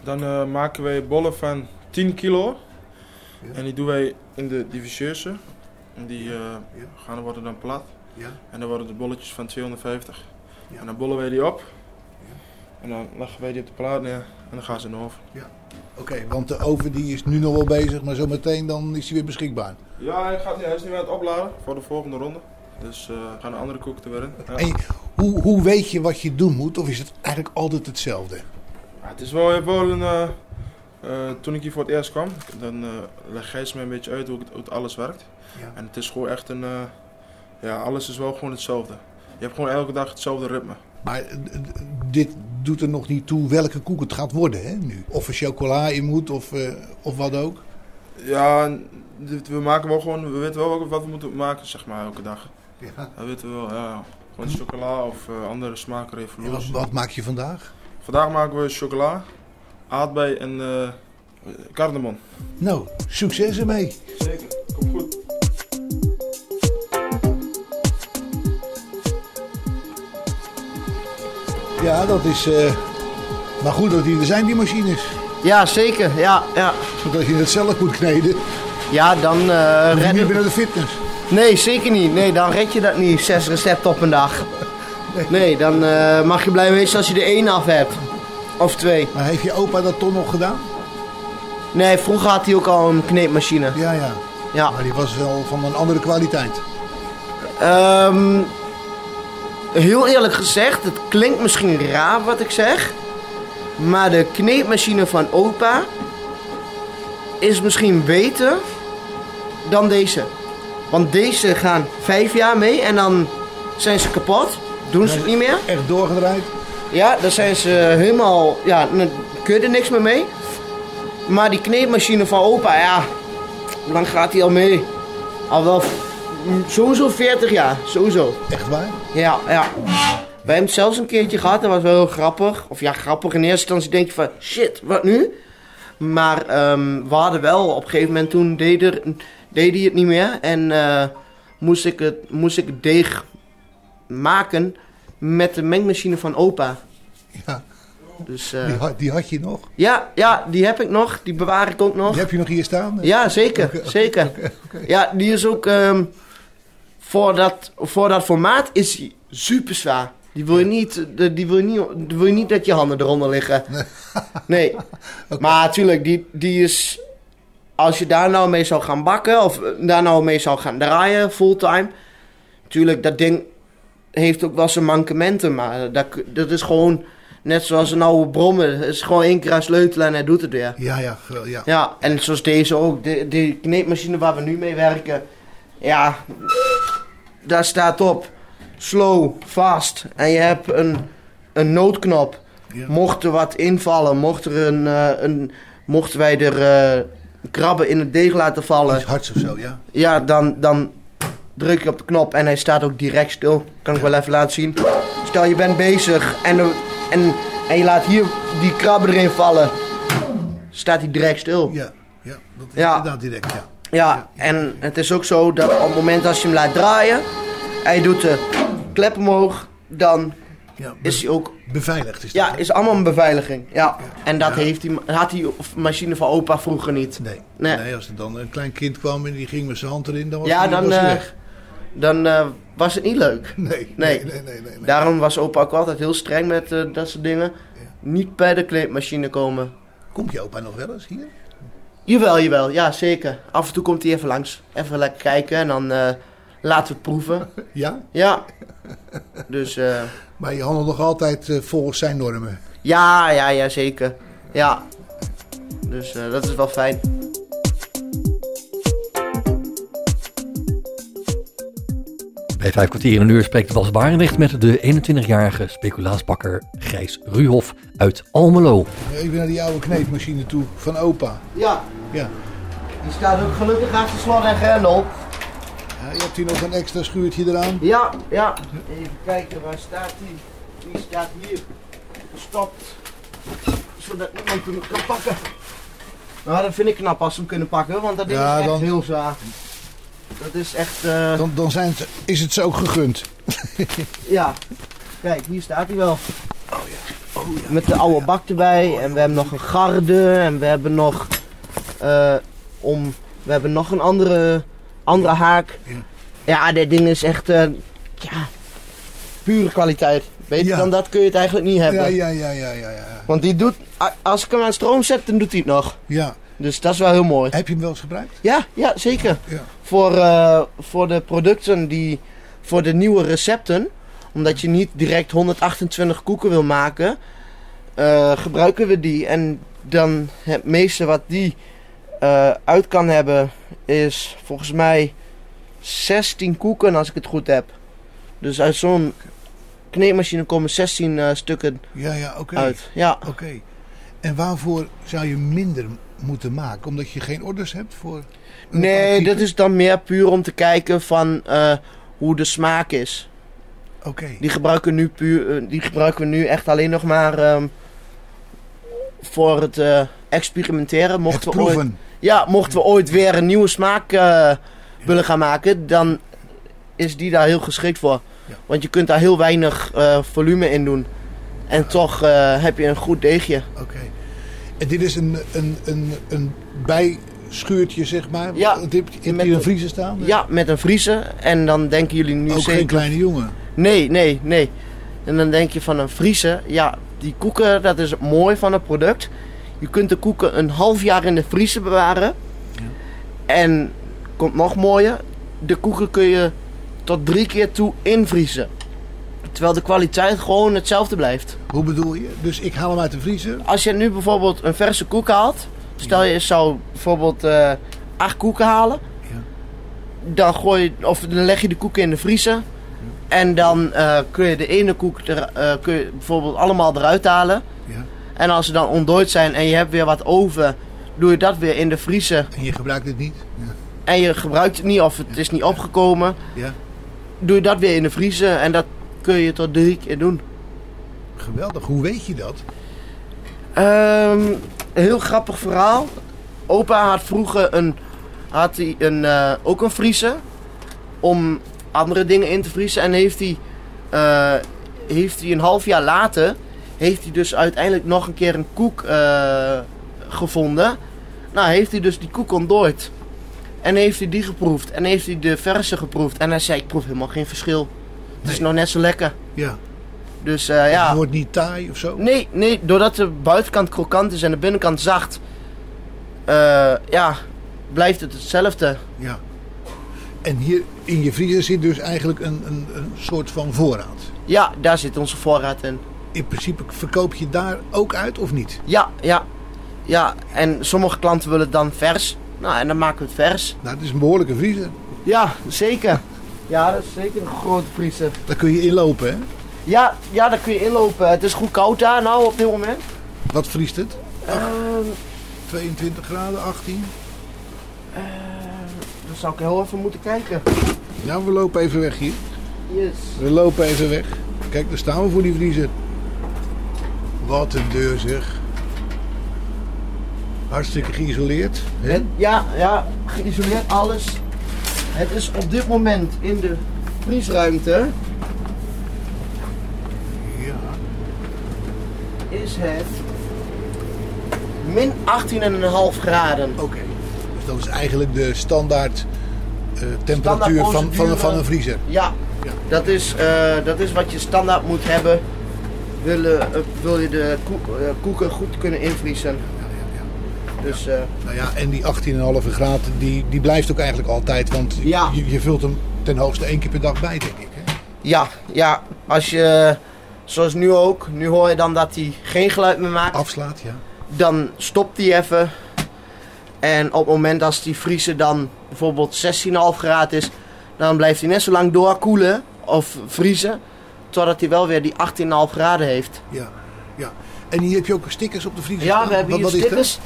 Dan eh, maken wij bollen van 10 kilo. Ja. En die doen wij in de diviseuze. En die Ja. gaan, worden dan plat. Ja. En dan worden de bolletjes van 250. Ja. En dan bollen wij die op. En dan leggen wij die op de plaat neer. En dan gaan ze in de oven. Oké, want de oven die is nu nog wel bezig, maar zometeen dan is die weer beschikbaar. Ja, hij, gaat, hij is nu aan het opladen voor de volgende ronde. Dus eh gaan de andere koek weer in. Ja. En hoe, hoe weet je wat je doen moet? Of is het eigenlijk altijd hetzelfde? Ja, het is wel, wel een. eh, toen ik hier voor het eerst kwam, dan leg Gijs me een beetje uit hoe, het, hoe het alles werkt. Ja. En het is gewoon echt een. ja, alles is wel gewoon hetzelfde. Je hebt gewoon elke dag hetzelfde ritme. Maar dit doet er nog niet toe welke koek het gaat worden hè, nu. Of er chocola in moet of, eh, of wat ook. Ja, we maken wel gewoon. We weten wel wat we moeten maken, zeg maar, elke dag. Ja. Dat weten we wel, ja. Gewoon chocola of eh, andere smaken En wat, wat maak je vandaag? Vandaag maken we chocola, aardbei en eh cardamom. Nou, succes ermee. Zeker, komt goed. Ja, dat is... eh, maar goed dat die er zijn, die machines. Ja, zeker. Ja, ja. Als je het zelf moet kneden, ja dan red moet je ik- binnen de fitness. Nee, zeker niet. Nee, dan red je dat niet. Zes recepten op een dag. (laughs) Nee, dan eh, mag je blij wezen als je er één af hebt. Of twee. Maar heeft je opa dat toch nog gedaan? Nee, vroeger had hij ook al een kneepmachine. Ja, ja. Ja. Maar die was wel van een andere kwaliteit. Ehm, heel eerlijk gezegd, het klinkt misschien raar wat ik zeg. Maar de kneepmachine van opa is misschien beter dan deze. Want deze gaan vijf jaar mee en dan zijn ze kapot. Doen ze het niet meer. Echt doorgedraaid. Ja, dan zijn ze helemaal... Ja, dan kun je er niks meer mee. Maar die kneepmachine van opa, ja... Hoe lang gaat die al mee? Al wel... Sowieso 40 jaar, sowieso. Echt waar? Ja, ja. Wij hebben het zelfs een keertje gehad, dat was wel heel grappig. Of ja, grappig. In eerste instantie denk je van, shit, wat nu? Maar ehm, we hadden wel, op een gegeven moment toen deed, er, deed hij het niet meer. En eh, moest, ik het, moest ik het deeg maken met de mengmachine van opa. Ja, Dus eh, die, had, die had je nog. ja, ja, die heb ik nog. Die bewaar ik ook nog. Die heb je nog hier staan? Ja, zeker, zeker. Ja, die is ook ehm, voor, dat, voor dat formaat is die super zwaar. Die wil je niet, die wil je niet, die wil je niet dat je handen eronder liggen. Nee. (laughs) (laughs) Maar natuurlijk, die, die is. Als je daar nou mee zou gaan bakken of daar nou mee zou gaan draaien fulltime. Tuurlijk, dat ding heeft ook wel zijn mankementen, maar dat, dat is gewoon net zoals een oude brommer. Het is gewoon één keer aan sleutelen en hij doet het weer. Ja, ja, ja. Ja, en zoals deze ook. De, de kneepmachine waar we nu mee werken. Ja, daar staat op. Slow, fast. En je hebt een, een noodknop. Ja. Mocht er wat invallen, mocht er een, eh, een, mochten wij er eh, krabben in het deeg laten vallen. Iets hards of zo, ja. Ja, dan, dan druk je op de knop en hij staat ook direct stil. Kan ik wel even laten zien. Stel je bent bezig en, en, en je laat hier die krabben erin vallen. Staat hij direct stil. Ja, ja dat is Ja. inderdaad direct, ja. Ja, en het is ook zo dat op het moment als je hem laat draaien en je doet de klep omhoog, dan ja is hij ook, Beveiligd is dat. ja, hè? is allemaal een beveiliging. Ja, en dat Ja. heeft die, had die machine van opa vroeger niet. Nee. Nee. nee. als er dan een klein kind kwam en die ging met zijn hand erin, dan was Ja, hij, dan, was hij eh, weg. Dan eh, was het niet leuk. Nee, nee. nee, nee, nee. nee, nee. Daarom was opa ook altijd heel streng met eh, dat soort dingen. Niet bij de kleedmachine komen. Komt je opa nog wel eens hier? Jawel, jawel, ja zeker. Af en toe komt hij even langs. Even lekker kijken en dan eh, laten we het proeven. (laughs) Ja? Ja. Dus eh, Maar je handelt nog altijd eh, volgens zijn normen. ja, ja, ja, zeker. Ja. Dus eh, dat is wel fijn. Bij vijf kwartier in een uur spreekt Bas Barendrecht met de 21-jarige speculaasbakker Gijs Ruhoff uit Almelo. Even naar die oude kneepmachine toe van opa. Ja, Ja. die staat ook gelukkig achter slot en grendel. ja. Je hebt hier nog een extra schuurtje eraan. Ja, ja. Even kijken, waar staat die? Die staat hier. Gestopt. zodat iemand hem kan pakken. Nou, dat vind ik knap als ze hem kunnen pakken, want dat ding Ja, is echt dan- heel zwaar. Dat is echt, eh, Dan, dan zijn het, is het ze ook gegund. (laughs) ja. Kijk, hier staat hij wel. Met de oude bak erbij. En we hebben nog een garde. En we hebben nog, eh, om, we hebben nog een andere, andere haak. Ja. Ja, dit ding is echt, eh, ja, pure kwaliteit. Beter Ja. dan dat kun je het eigenlijk niet hebben. Ja, ja, ja, ja, ja, ja. Want die doet, als ik hem aan stroom zet, dan doet hij het nog. Ja. Dus dat is wel heel mooi. Heb je hem wel eens gebruikt? Ja, ja zeker. Ja. Voor, eh, voor de producten die, voor de nieuwe recepten, omdat je niet direct 128 koeken wil maken, gebruiken we die. En dan het meeste wat die eh, uit kan hebben, is volgens mij 16 koeken als ik het goed heb. Dus uit zo'n kneepmachine komen 16 eh, stukken Ja, ja, oké. uit. Ja. Oké. En waarvoor zou je minder moeten maken? Omdat je geen orders hebt voor... Nee, dat is dan meer puur om te kijken van eh, hoe de smaak is. Oké. Die gebruiken, we nu puur, die gebruiken we nu echt alleen nog maar ehm, voor het eh, experimenteren. Het Mochten we, ooit, ja, mochten we ooit weer een nieuwe smaak eh, willen gaan maken, dan is die daar heel geschikt voor. Ja. Want je kunt daar heel weinig eh, volume in doen. En toch heb je een goed deegje. Oké. En dit is een, een, een, een bijschuurtje, zeg maar? Ja, Heb je je een vriezer staan? Ja, met een vriezer. En dan denken jullie nu Ook zeker... geen kleine jongen? Nee, nee, nee. En dan denk je van een vriezer. Ja, die koeken, dat is het mooi van het product. Je kunt de koeken een half jaar in de vriezer bewaren. En komt nog mooier. De koeken kun je tot drie keer toe invriezen. Terwijl de kwaliteit gewoon hetzelfde blijft. Hoe bedoel je? Dus ik haal hem uit de vriezer. Als je nu bijvoorbeeld een verse koek haalt. Stel je zou bijvoorbeeld eh, acht koeken halen. Ja. Dan, gooi je, of dan leg je de koeken in de vriezer. En dan eh, kun je de ene koek er, eh, kun je bijvoorbeeld allemaal eruit halen. Ja. En als ze dan ontdooid zijn en je hebt weer wat over, doe je dat weer in de vriezer. En je gebruikt het niet? Ja. En je gebruikt het niet of het is niet opgekomen. ja. Doe je dat weer in de vriezer en dat kun je tot drie keer doen. Geweldig. Hoe weet je dat? Ehm, een heel grappig verhaal. Opa had vroeger een, had hij een, eh, ook een vriezer om andere dingen in te vriezen. En heeft hij, eh, heeft hij een half jaar later, heeft hij dus uiteindelijk nog een keer een koek eh, gevonden. Nou, heeft hij dus die koek ontdooid. En heeft hij die geproefd. En heeft hij de verse geproefd. En hij zei, ik proef helemaal geen verschil. Het is nog net zo lekker. Ja. Dus eh, ja. Het wordt niet taai of zo? Nee, nee, doordat de buitenkant krokant is en de binnenkant zacht, ja, blijft het hetzelfde. Ja. En hier in je vriezer zit dus eigenlijk een, een, een soort van voorraad. Ja, daar zit onze voorraad in. In principe verkoop je daar ook uit of niet? Ja, ja, ja. En sommige klanten willen het dan vers. Nou, en dan maken we het vers. Nou, het is een behoorlijke vriezer. Ja, zeker. Ja, dat is zeker een grote vriezer. Daar kun je inlopen, hè? Ja, ja, daar kun je inlopen. Het is goed koud daar nou op dit moment. Wat vriest het? Ehm 22 graden, 18? dan zou ik heel even moeten kijken. Ja, we lopen even weg hier. Yes. We lopen even weg. Kijk, daar staan we voor die vriezer. Wat een deur zeg. Hartstikke geïsoleerd. Hè? Het, ja, ja, geïsoleerd alles. Het is op dit moment in de vriesruimte. Ja. is het min 18,5 graden. Oké. Dat is eigenlijk de standaard eh, temperatuur Standaard van, van, van een vriezer. Ja, Ja. Dat, is, eh, dat is wat je standaard moet hebben. Willen, eh, wil je de koe- koeken goed kunnen invriezen. Ja, ja, ja. Dus eh, Nou ja, en die 18,5 graden, die, die blijft ook eigenlijk altijd. Want Ja. je, je vult hem ten hoogste één keer per dag bij, denk ik. Hè? ja, ja, als je, zoals nu ook, nu hoor je dan dat hij geen geluid meer maakt. Afslaat, ja. Dan stopt hij even. En op het moment als die vriezer dan bijvoorbeeld 16,5 graden is, dan blijft hij net zo lang doorkoelen of vriezen. Totdat hij wel weer die 18,5 graden heeft. ja. ja. En hier heb je ook stickers op de vriezer Ja, staan. we hebben hier stickers.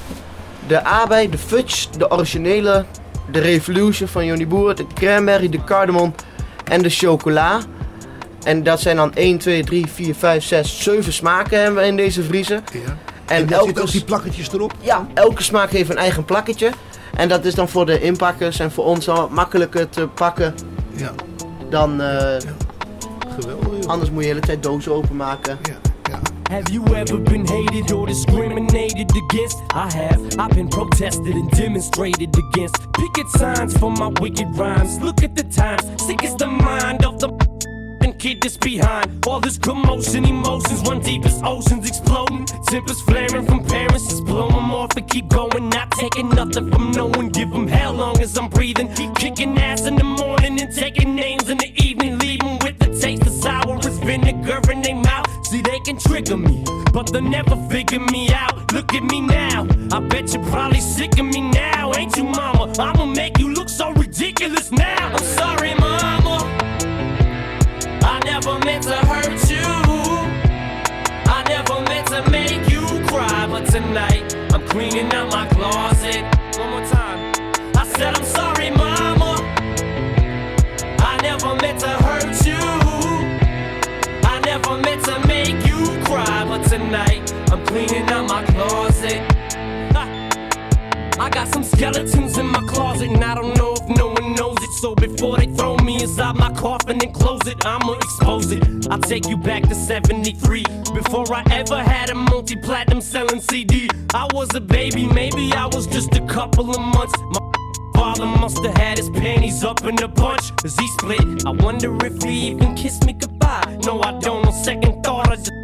De Aardbei, de Fudge, de originele, de Revolution van Johnny Boer, de Cranberry, de Cardamom en de Chocola. En dat zijn dan 1, 2, 3, 4, 5, 6, 7 smaken hebben we in deze vriezer. Ja. En daar elke, ook die plakketjes erop? ja, elke smaak heeft een eigen plakketje. En dat is dan voor de inpakkers en voor ons wat makkelijker te pakken Ja, dan... eh, geweldig. joh. anders moet je de hele tijd dozen openmaken. Ja, ja. Have you ever been hated or discriminated against? I have. I've been protested and demonstrated against. Picket signs for my wicked rhymes. Look at the times. Sick is the mind of the kid that's behind all this commotion. Emotions run deep as oceans exploding. Tempers flaring from parents. Just blow 'em off and keep going. Not taking nothing from no one. Give 'em hell long as I'm breathing. Kicking ass in the morning and taking names in the evening. Leave 'em with the taste of sour as vinegar in their mouth. See, they can trigger me, but they'll never figure me out. Look at me now. I bet you're probably sick of me now, ain't you, mama? I'ma make you look so ridiculous now. I'm sorry, mama. I never meant to hurt you. I never meant to make you cry, but tonight I'm cleaning out my closet. One more time. I said I'm sorry, mama. I never meant to hurt you. I never meant to make you cry, but tonight I'm cleaning out my closet. I got some skeletons in my closet, and I don't know So before they throw me inside my coffin and close it, I'ma expose it. I'll take you back to 73. Before I ever had a multi platinum selling CD, I was a baby, maybe I was just a couple of months. My Father must have had his panties up in a bunch as he split. I wonder if he even kissed me goodbye. No, I don't. On second thought, I just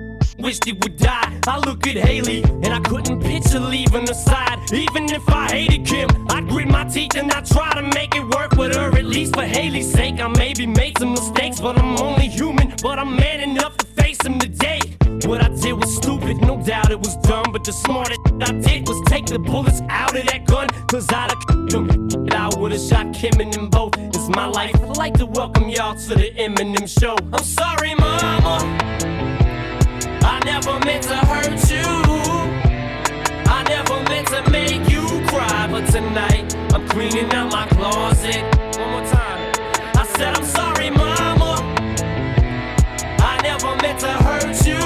wished he would die. I look at Haley and I couldn't picture leaving her side. Even if I hated Kim, I'd grit my teeth and I'd try to make it work with her. At least for Haley's sake, I maybe made some mistakes, but I'm only human. But I'm man enough to face them today. What I did was stupid, no doubt it was dumb. But the smartest I did was take the bullets out of that gun. Cause I'd have them. I would've shot Kim and them both. It's my life. I'd like to welcome y'all to the Eminem show. I'm sorry, mama. I never meant to hurt you. I never meant to make you cry. But tonight, I'm cleaning out my closet. One more time. I said, I'm sorry, mama. I never meant to hurt you.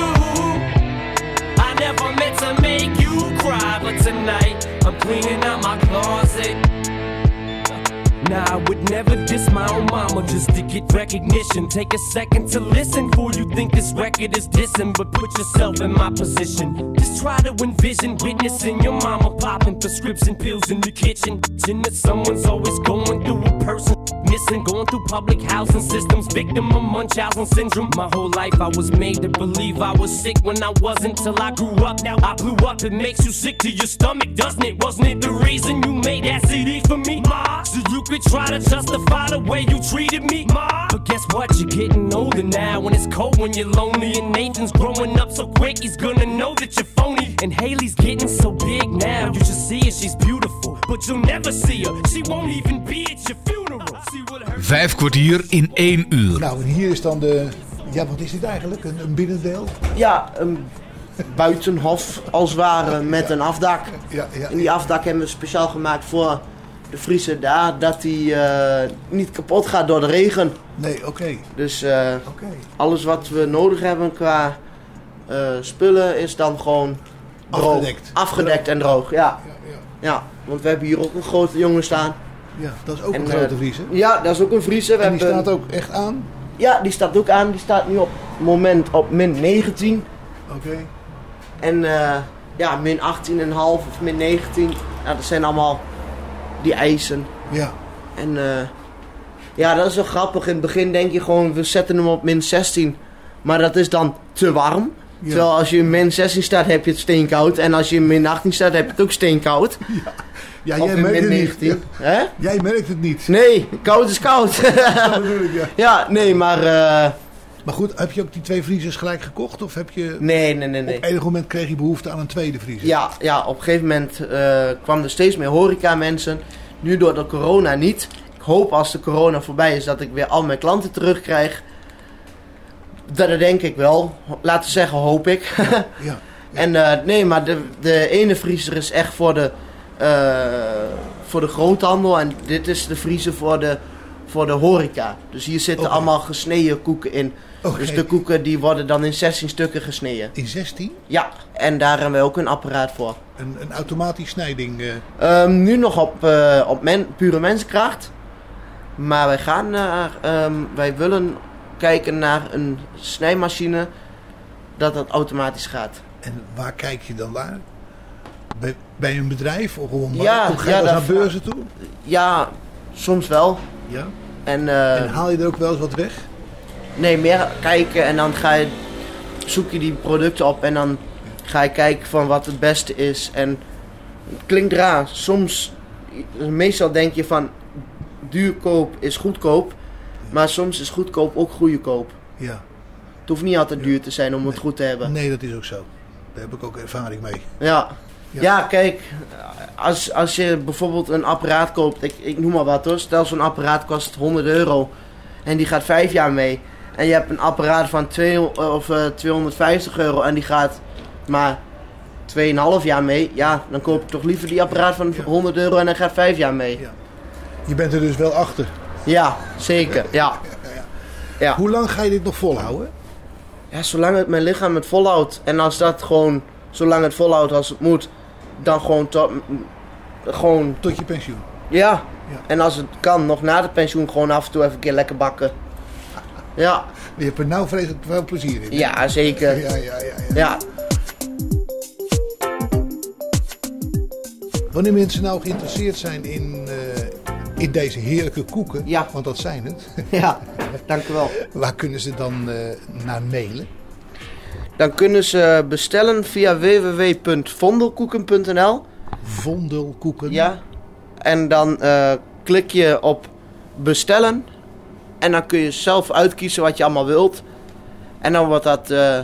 I never meant to make you cry. But tonight, I'm cleaning out my closet. Nah, I would never diss my own mama just to get recognition. Take a second to listen before you think this record is dissing, but put yourself in my position. Just try to envision witnessing your mama popping prescription pills in the kitchen. Kitchen that someone's always going through a person missing, going through public housing systems, victim of Munchausen syndrome. My whole life I was made to believe I was sick when I wasn't till I grew up. Now I blew up, it makes you sick to your stomach, doesn't it? Wasn't it the reason you made that CD for me, Ma? So you could try to justify the way you treated me, Ma. But guess what? You're getting older now, when it's cold, when you're lonely, and Nathan's growing up so quick, he's gonna know that you're phony. And Haley's getting so big now, you should see her, she's beautiful, but you'll never see her. She won't even be at your funeral. See what her Vijf kwartier in één uur. Nou, en hier is dan de... Ja, wat is dit eigenlijk? Een, een binnendeel? Ja, een buitenhof als het ware met een afdak. Ja, ja. En die afdak hebben we speciaal gemaakt voor de vriezer daar, dat die eh, niet kapot gaat door de regen. Nee, oké. Dus eh, alles wat we nodig hebben qua eh, spullen is dan gewoon droog. Afgedekt. Afgedekt en droog, ja. Ja, ja. ja. Want we hebben hier ook een grote jongen staan. ja, dat is ook En, een grote vriezer. Ja, dat is ook een vriezer. We En die hebben- staat ook echt aan? Ja, die staat ook aan. Die staat nu op moment op min 19. Oké. En ja, min 18,5 of min 19. Ja, dat zijn allemaal die eisen. Ja. En eh, ja, dat is wel grappig. In het begin denk je gewoon, we zetten hem op min 16. Maar dat is dan te warm. Ja. Terwijl als je in min 16 staat, heb je het steenkoud. En als je in min 18 staat, heb je het ook steenkoud. (laughs) Ja, of jij merkt het niet. 19. Hè? Ja, Jij merkt het niet. Nee, koud is koud. (laughs) Ik, ja. (laughs) ja, nee, maar... eh, Maar goed, heb je ook die twee vriezers gelijk gekocht? Of heb je... nee, nee, nee, nee. Op enig moment kreeg je behoefte aan een tweede vriezer? Ja, ja, op een gegeven moment eh, kwam er steeds meer horeca mensen. Nu door de corona niet. Ik hoop als de corona voorbij is dat ik weer al mijn klanten terugkrijg. Dat, denk ik wel. Laten we zeggen, hoop ik. Ja. (laughs) en eh, nee, maar de, de ene vriezer is echt voor de, eh, voor de groothandel. En dit is de vriezer voor de, voor de horeca. Dus hier zitten allemaal gesneden koeken in. Dus de koeken die worden dan in 16 stukken gesneden. In 16? Ja, en daar hebben we ook een apparaat voor. Een, een automatisch snijding. eh, Ehm, nu nog op, eh, op men, pure mensenkracht. Maar wij gaan naar, ehm, wij willen kijken naar een snijmachine dat dat automatisch gaat. en waar kijk je dan naar? Bij, bij een bedrijf of markt? Ja, of ga je ja, naar beurzen toe? Ja, soms wel. Ja. En, eh, En haal je er ook wel eens wat weg? Nee, meer kijken en dan ga je, zoek je die producten op en dan ga je kijken van wat het beste is. En het klinkt raar, soms, meestal denk je van duurkoop is goedkoop. Maar soms is goedkoop ook goedkoop. Ja. Het hoeft niet altijd duur te zijn om het goed te hebben. Nee, dat is ook zo. Daar heb ik ook ervaring mee. Ja. Ja. Ja, kijk, als, als je bijvoorbeeld een apparaat koopt, ik, ik noem maar wat hoor, stel zo'n apparaat kost 100 euro en die gaat 5 jaar mee. En je hebt een apparaat van 200, of, eh, 250 euro en die gaat maar 2,5 jaar mee. Ja, dan koop ik toch liever die apparaat van 100 euro en hij gaat 5 jaar mee. Ja. Je bent er dus wel achter. Ja, zeker. Ja. Ja. Hoe lang ga je dit nog volhouden? ja, zolang het mijn lichaam het volhoudt en als dat gewoon, zolang het volhoudt als het moet, dan gewoon tot, gewoon Tot je pensioen. Ja. Ja. En als het kan, nog na de pensioen gewoon af en toe even een keer lekker bakken. Ja, Je hebt er nou vreselijk veel plezier in. ja zeker. Ja, ja, ja, ja. Ja. Wanneer mensen nou geïnteresseerd zijn in, eh, in deze heerlijke koeken, Ja. want dat zijn het, (laughs) Ja, dank u wel. waar kunnen ze dan eh, naar mailen? Dan kunnen ze bestellen via www.vondelkoeken.nl. Vondelkoeken. Ja. En dan eh, klik je op bestellen. En dan kun je zelf uitkiezen wat je allemaal wilt. En dan wordt dat eh,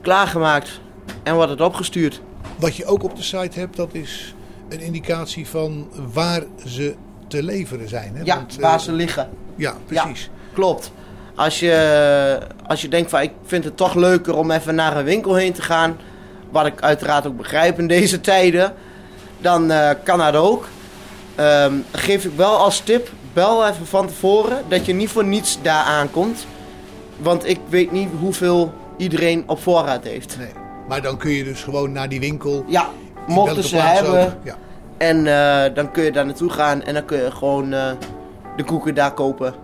klaargemaakt en wordt het opgestuurd. Wat je ook op de site hebt, dat is een indicatie van waar ze te leveren zijn. Hè? Ja, Want, eh, waar ze liggen. Ja, precies. Klopt. Als je, als je denkt van ik vind het toch leuker om even naar een winkel heen te gaan. Wat ik uiteraard ook begrijp in deze tijden. Dan eh, kan dat ook. Ehm, geef ik wel als tip. Bel even van tevoren. Dat je niet voor niets daar aankomt. Want ik weet niet hoeveel iedereen op voorraad heeft. Nee. Maar dan kun je dus gewoon naar die winkel. Ja, mochten ze hebben. Ja. En eh, dan kun je daar naartoe gaan. En dan kun je gewoon eh, de koeken daar kopen.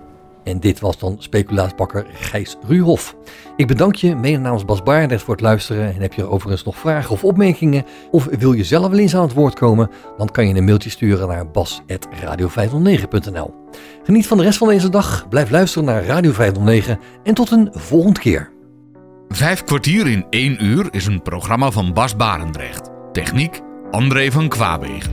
En dit was dan speculaasbakker Gijs Ruhoff. Ik bedank je, mede namens Bas Baardert, voor het luisteren. En heb je overigens nog vragen of opmerkingen? Of wil je zelf wel eens aan het woord komen? Dan kan je een mailtje sturen naar bas.radio509.nl Geniet van de rest van deze dag, blijf luisteren naar Radio 509 en tot een volgende keer. Vijf kwartier in één uur is een programma van Bas Barendrecht. Techniek André van Kwaabegen.